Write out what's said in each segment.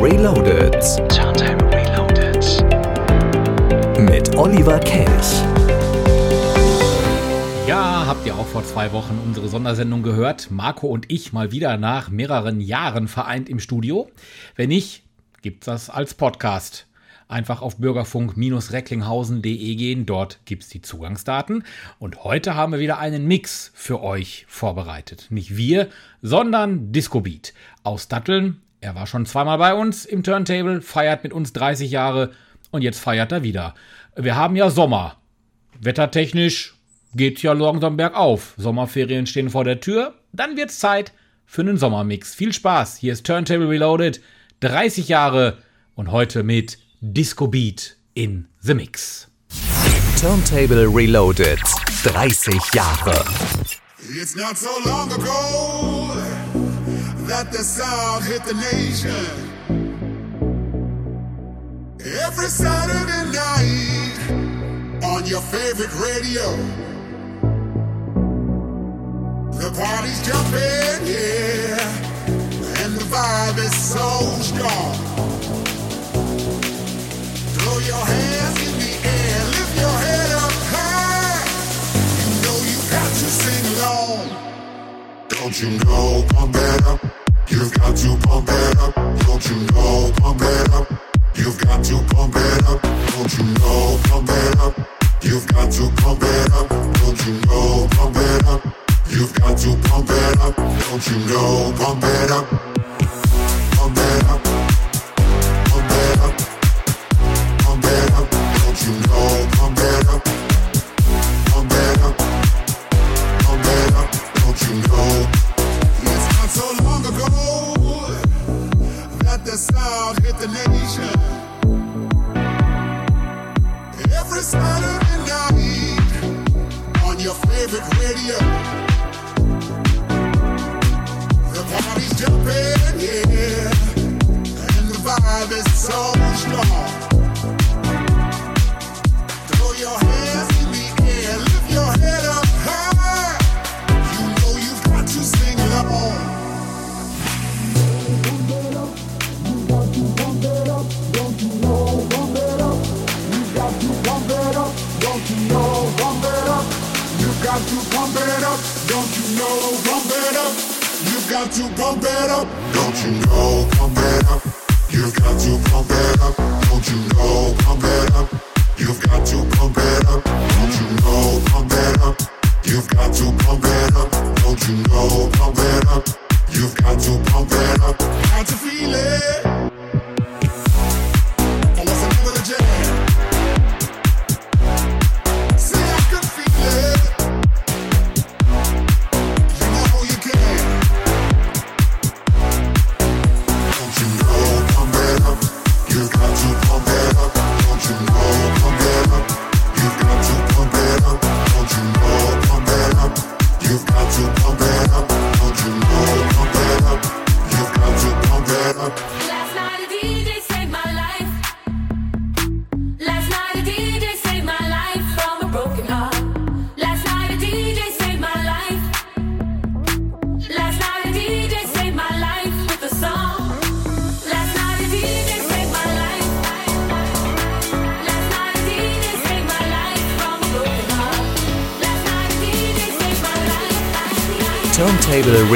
Reloaded. Turntable Reloaded. Mit Oliver Kelch. Ja, habt ihr auch vor zwei Wochen unsere Sondersendung gehört? Marco und ich mal wieder nach mehreren Jahren vereint im Studio. Wenn nicht, gibt's das als Podcast. Einfach auf bürgerfunk-recklinghausen.de gehen, dort gibt's die Zugangsdaten. Und heute haben wir wieder einen Mix für euch vorbereitet. Nicht wir, sondern Disco Beat aus Datteln. Er war schon zweimal bei uns im Turntable, feiert mit uns 30 Jahre und jetzt feiert er wieder. Wir haben ja Sommer. Wettertechnisch geht's ja langsam bergauf. Sommerferien stehen vor der Tür. Dann wird's Zeit für einen Sommermix. Viel Spaß. Hier ist Turntable Reloaded. 30 Jahre und heute mit Disco Beat in the Mix. Turntable Reloaded. 30 Jahre. It's not so long ago that the sound hit the nation. Every Saturday night on your favorite radio. The party's jumping, yeah, and the vibe is so strong. Throw your hands Don't you know, pump it up. You've got to pump it up. Don't you know, pump it up. You've got to pump it up. Don't you know, pump up. You've got to pump up. Don't you know, pump up. You've got to pump up. Throw your hands in the air, lift your head up high. You know you've got to sing along. It up, you got to it up, don't you know? Bump it up, you got to it up, don't you know? It up, you got to it up, don't you know? It up, you got to bump it up, don't you know? Bump it up pump it up, don't you know? Pump it up. You've got to pump it up, don't you know? Pump it up. You've got to pump it up, don't you know? Pump it up. You've got to pump it up. Got to feel it.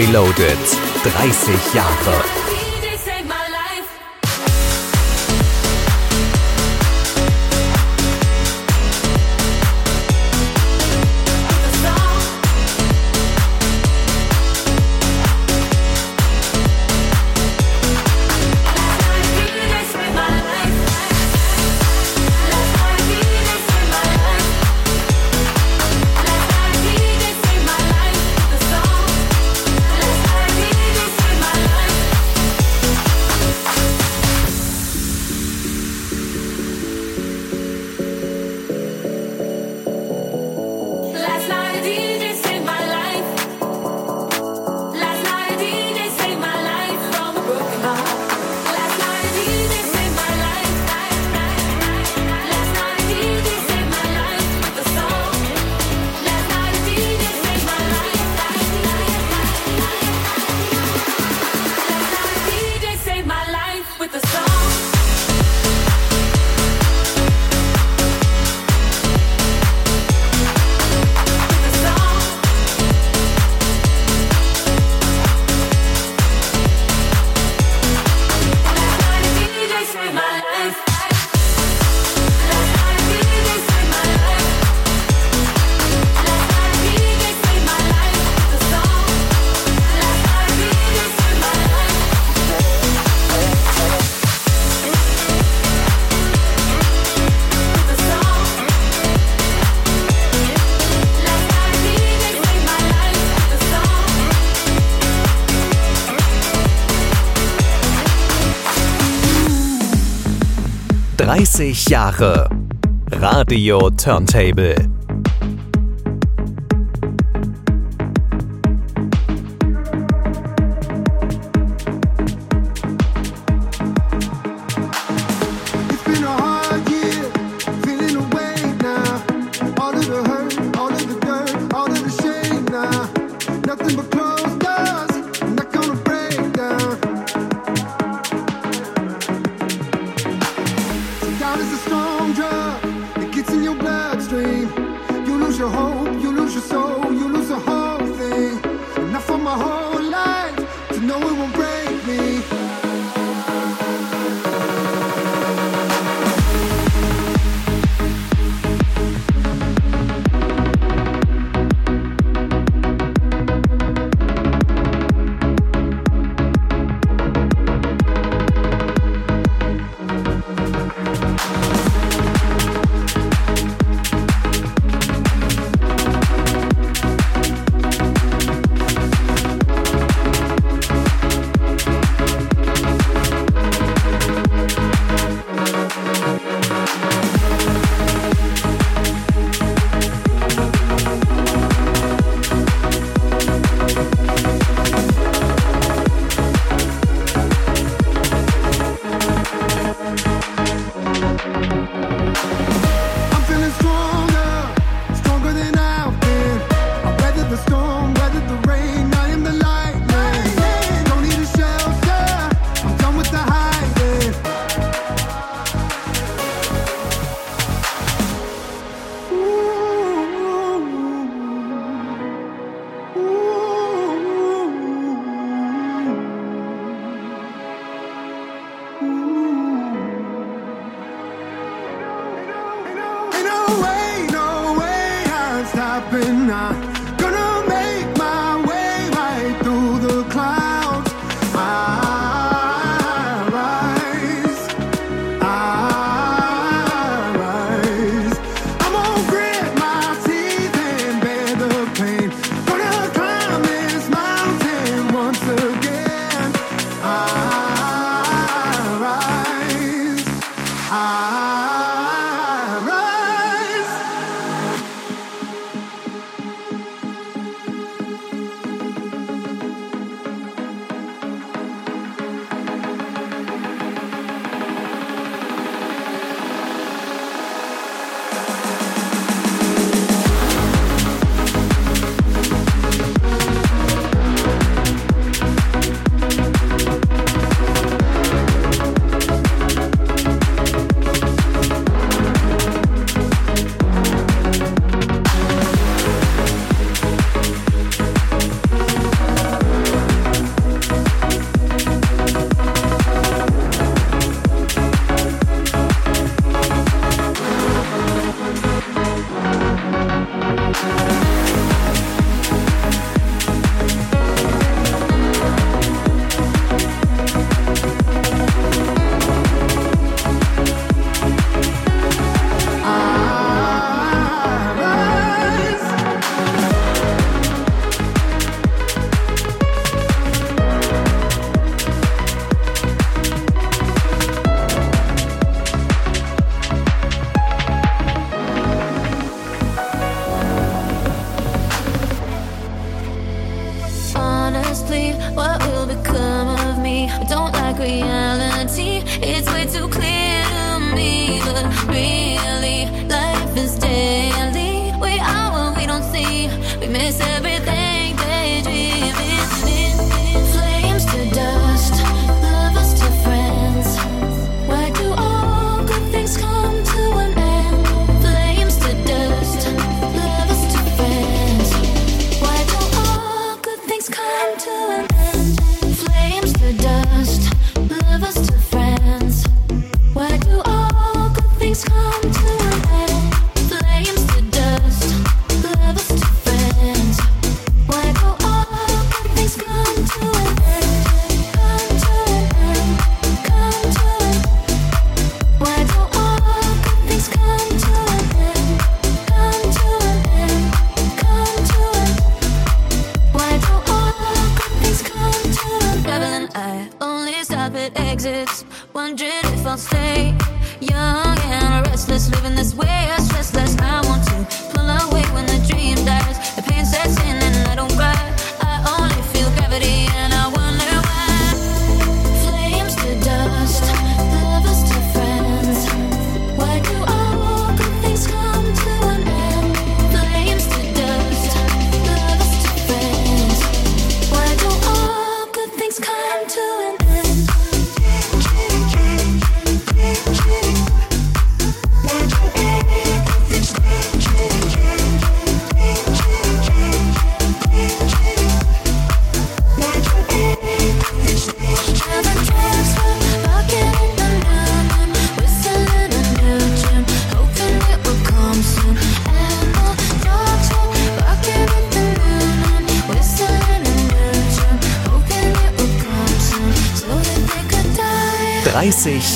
Reloaded. 30 Jahre. 30 Jahre Radio Turntable.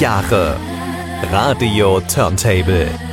Jahre Radio Turntable.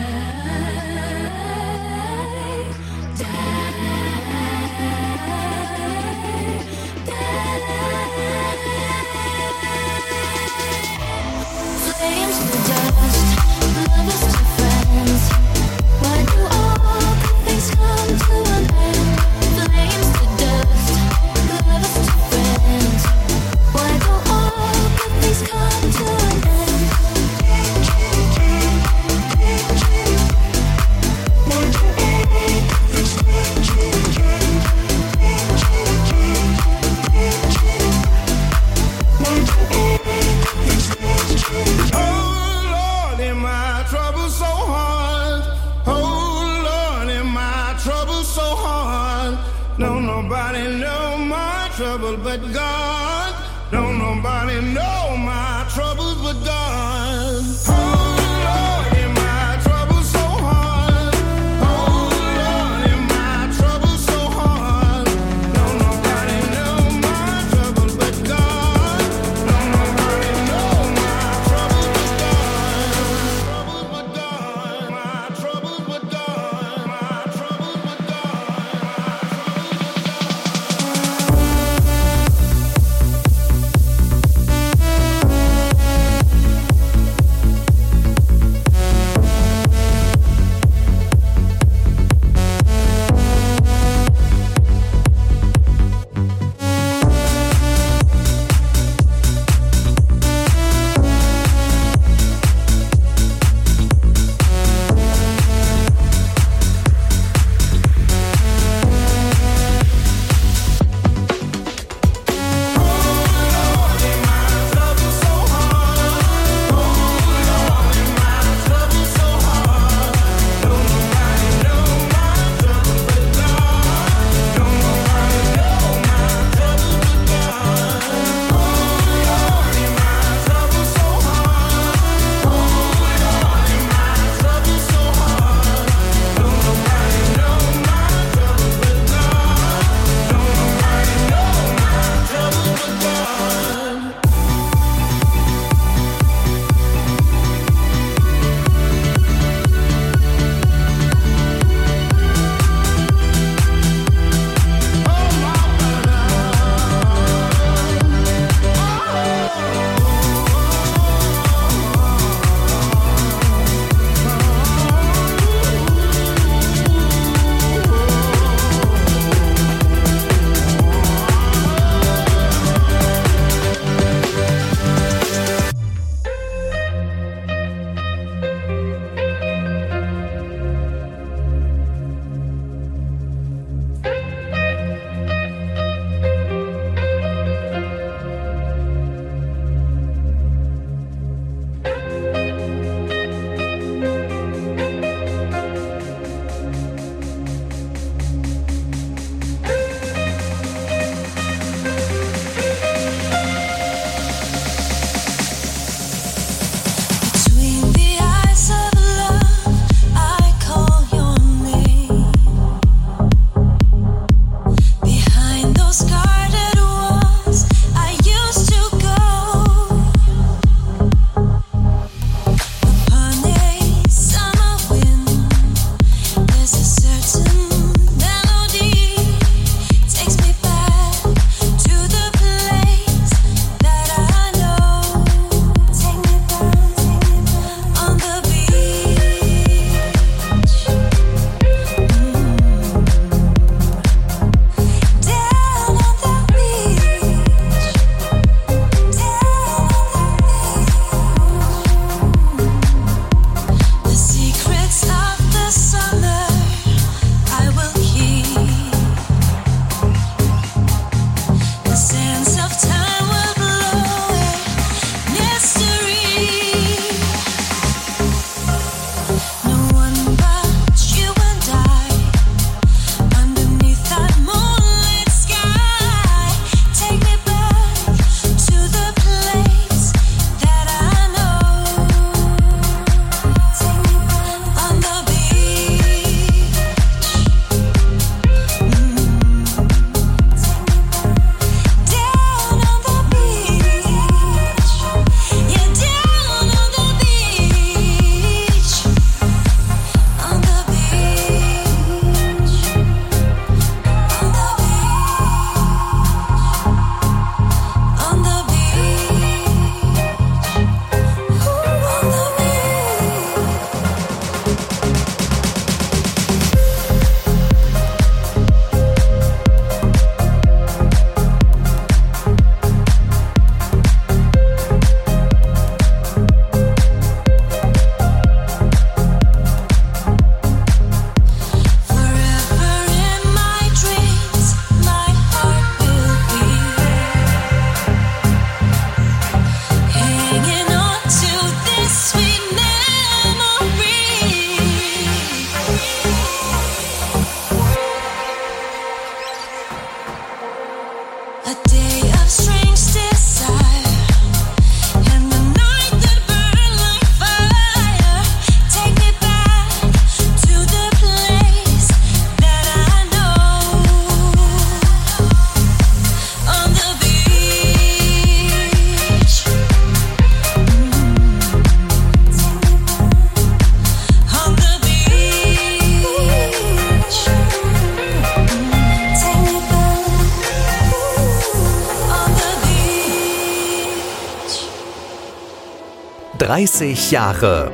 30 Jahre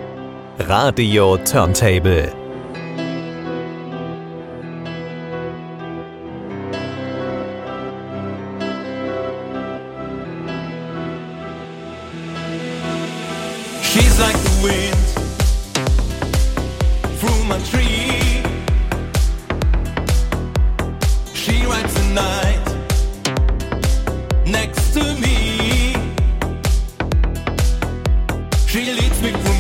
Radio Turntable. She leads me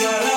girl.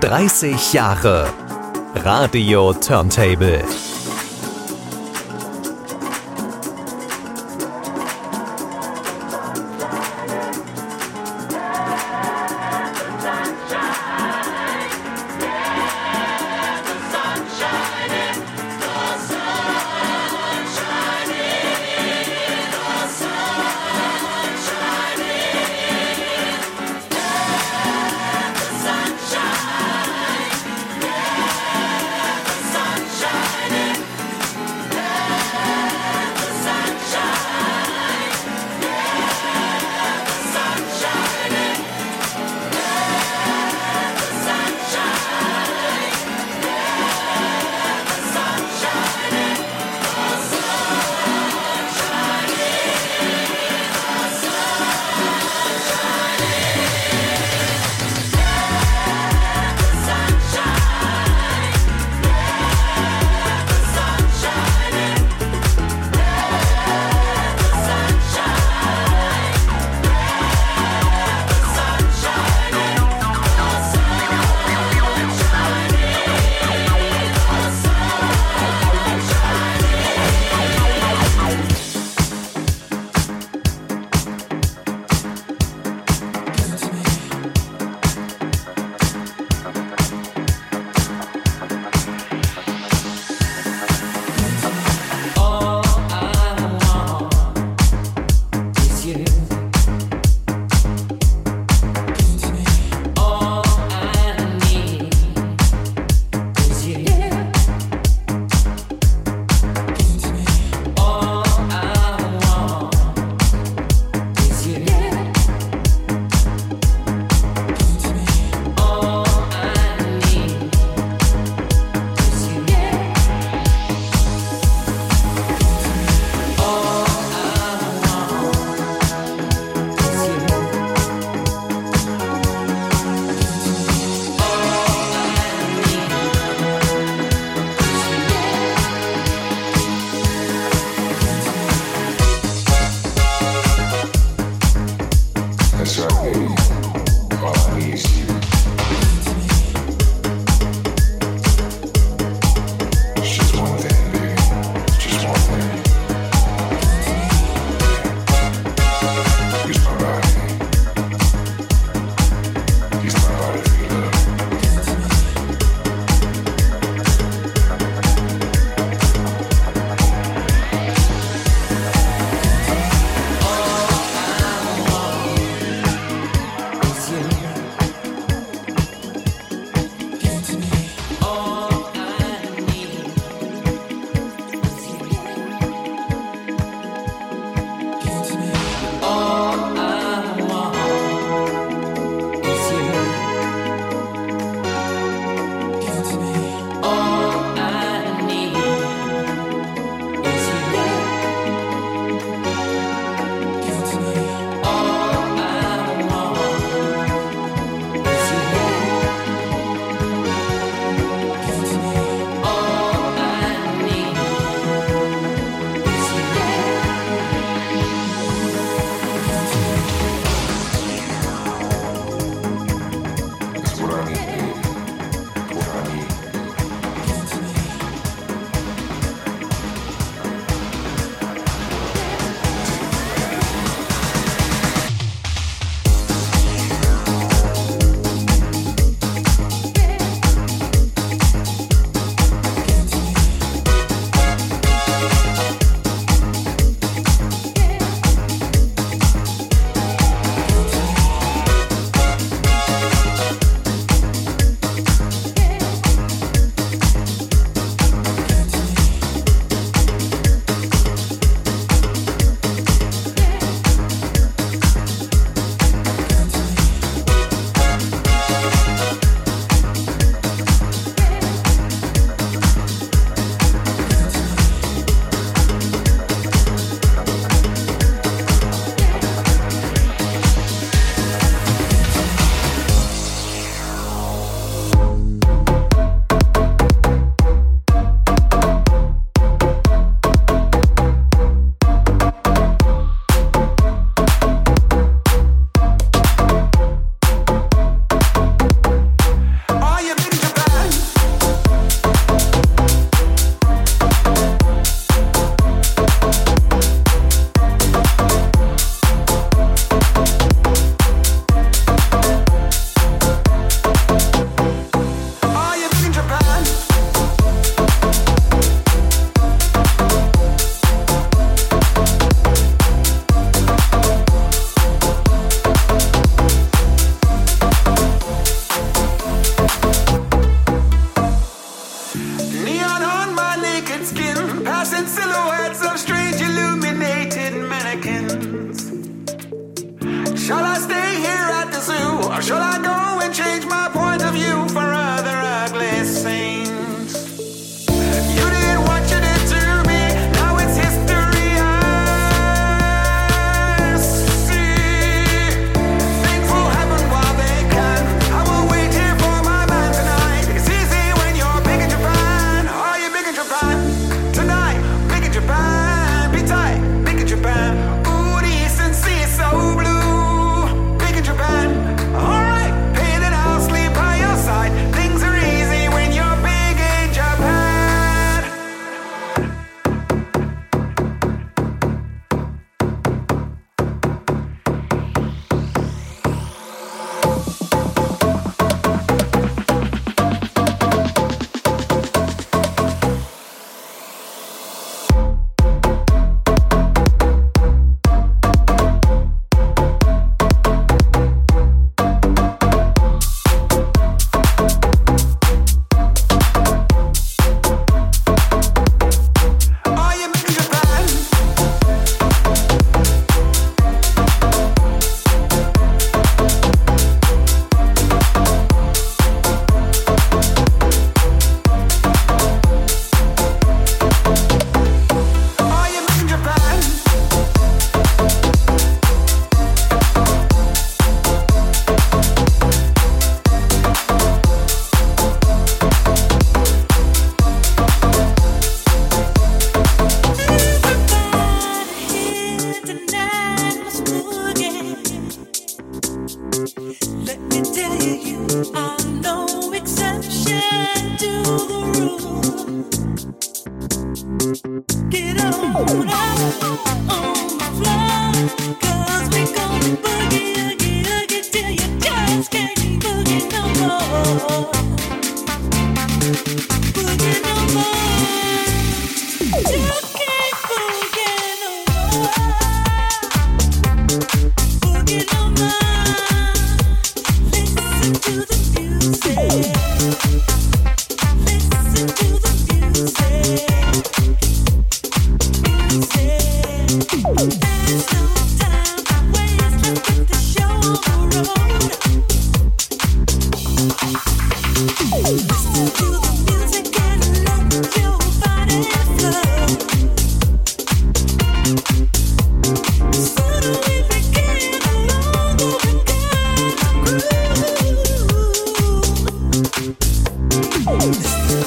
30 Jahre Radio Turntable.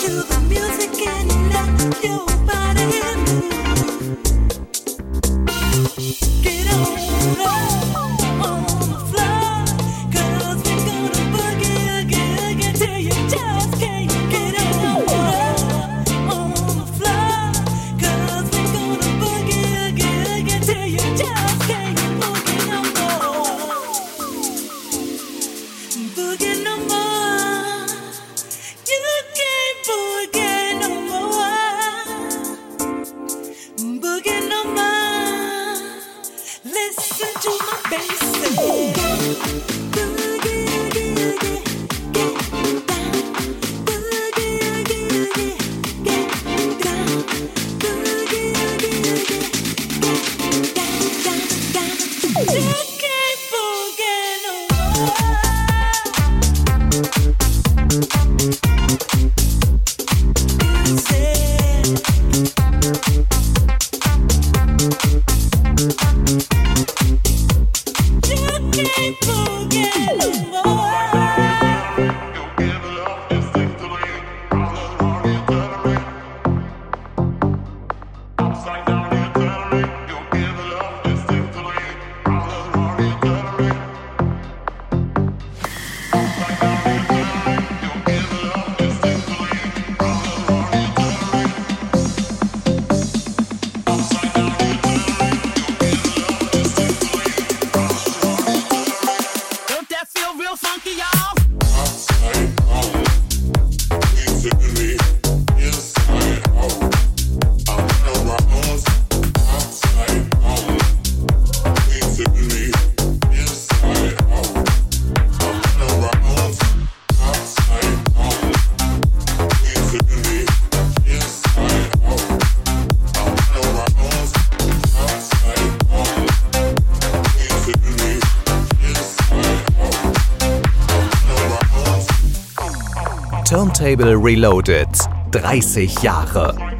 To the music and not you. Turntable Reloaded. 30 Jahre.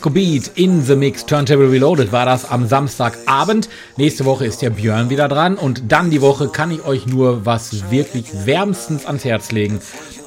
Disco Beat in the Mix Turntable Reloaded war das am Samstagabend. Nächste Woche ist der Björn wieder dran und dann die Woche kann ich euch nur was wirklich wärmstens ans Herz legen.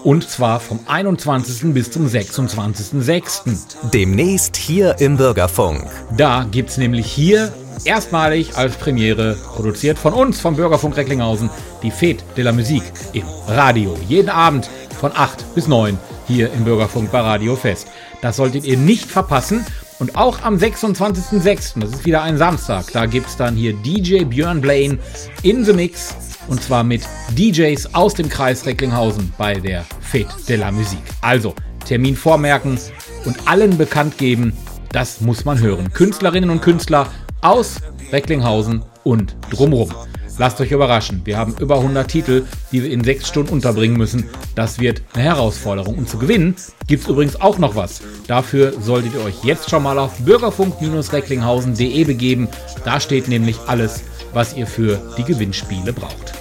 Und zwar vom 21. bis zum 26.06. Demnächst hier im Bürgerfunk. Da gibt es nämlich hier erstmalig als Premiere produziert von uns, vom Bürgerfunk Recklinghausen, die Fete de la Musique im Radio. Jeden Abend von 8 bis 9 Uhr hier im Bürgerfunk bei Radio Fest. Das solltet ihr nicht verpassen. Und auch am 26.06., das ist wieder ein Samstag, da gibt es dann hier DJ Björn Blaine in The Mix. Und zwar mit DJs aus dem Kreis Recklinghausen bei der Fete de la Musique. Also, Termin vormerken und allen bekannt geben, das muss man hören. Künstlerinnen und Künstler aus Recklinghausen und drumherum. Lasst euch überraschen. Wir haben über 100 Titel, die wir in sechs Stunden unterbringen müssen. Das wird eine Herausforderung. Und zu gewinnen gibt es übrigens auch noch was. Dafür solltet ihr euch jetzt schon mal auf bürgerfunk-recklinghausen.de begeben. Da steht nämlich alles, was ihr für die Gewinnspiele braucht.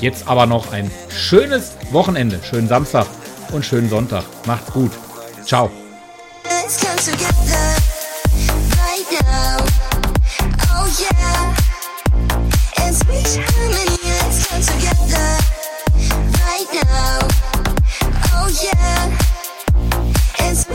Jetzt aber noch ein schönes Wochenende, schönen Samstag und schönen Sonntag. Macht's gut. Ciao.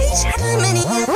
reach how many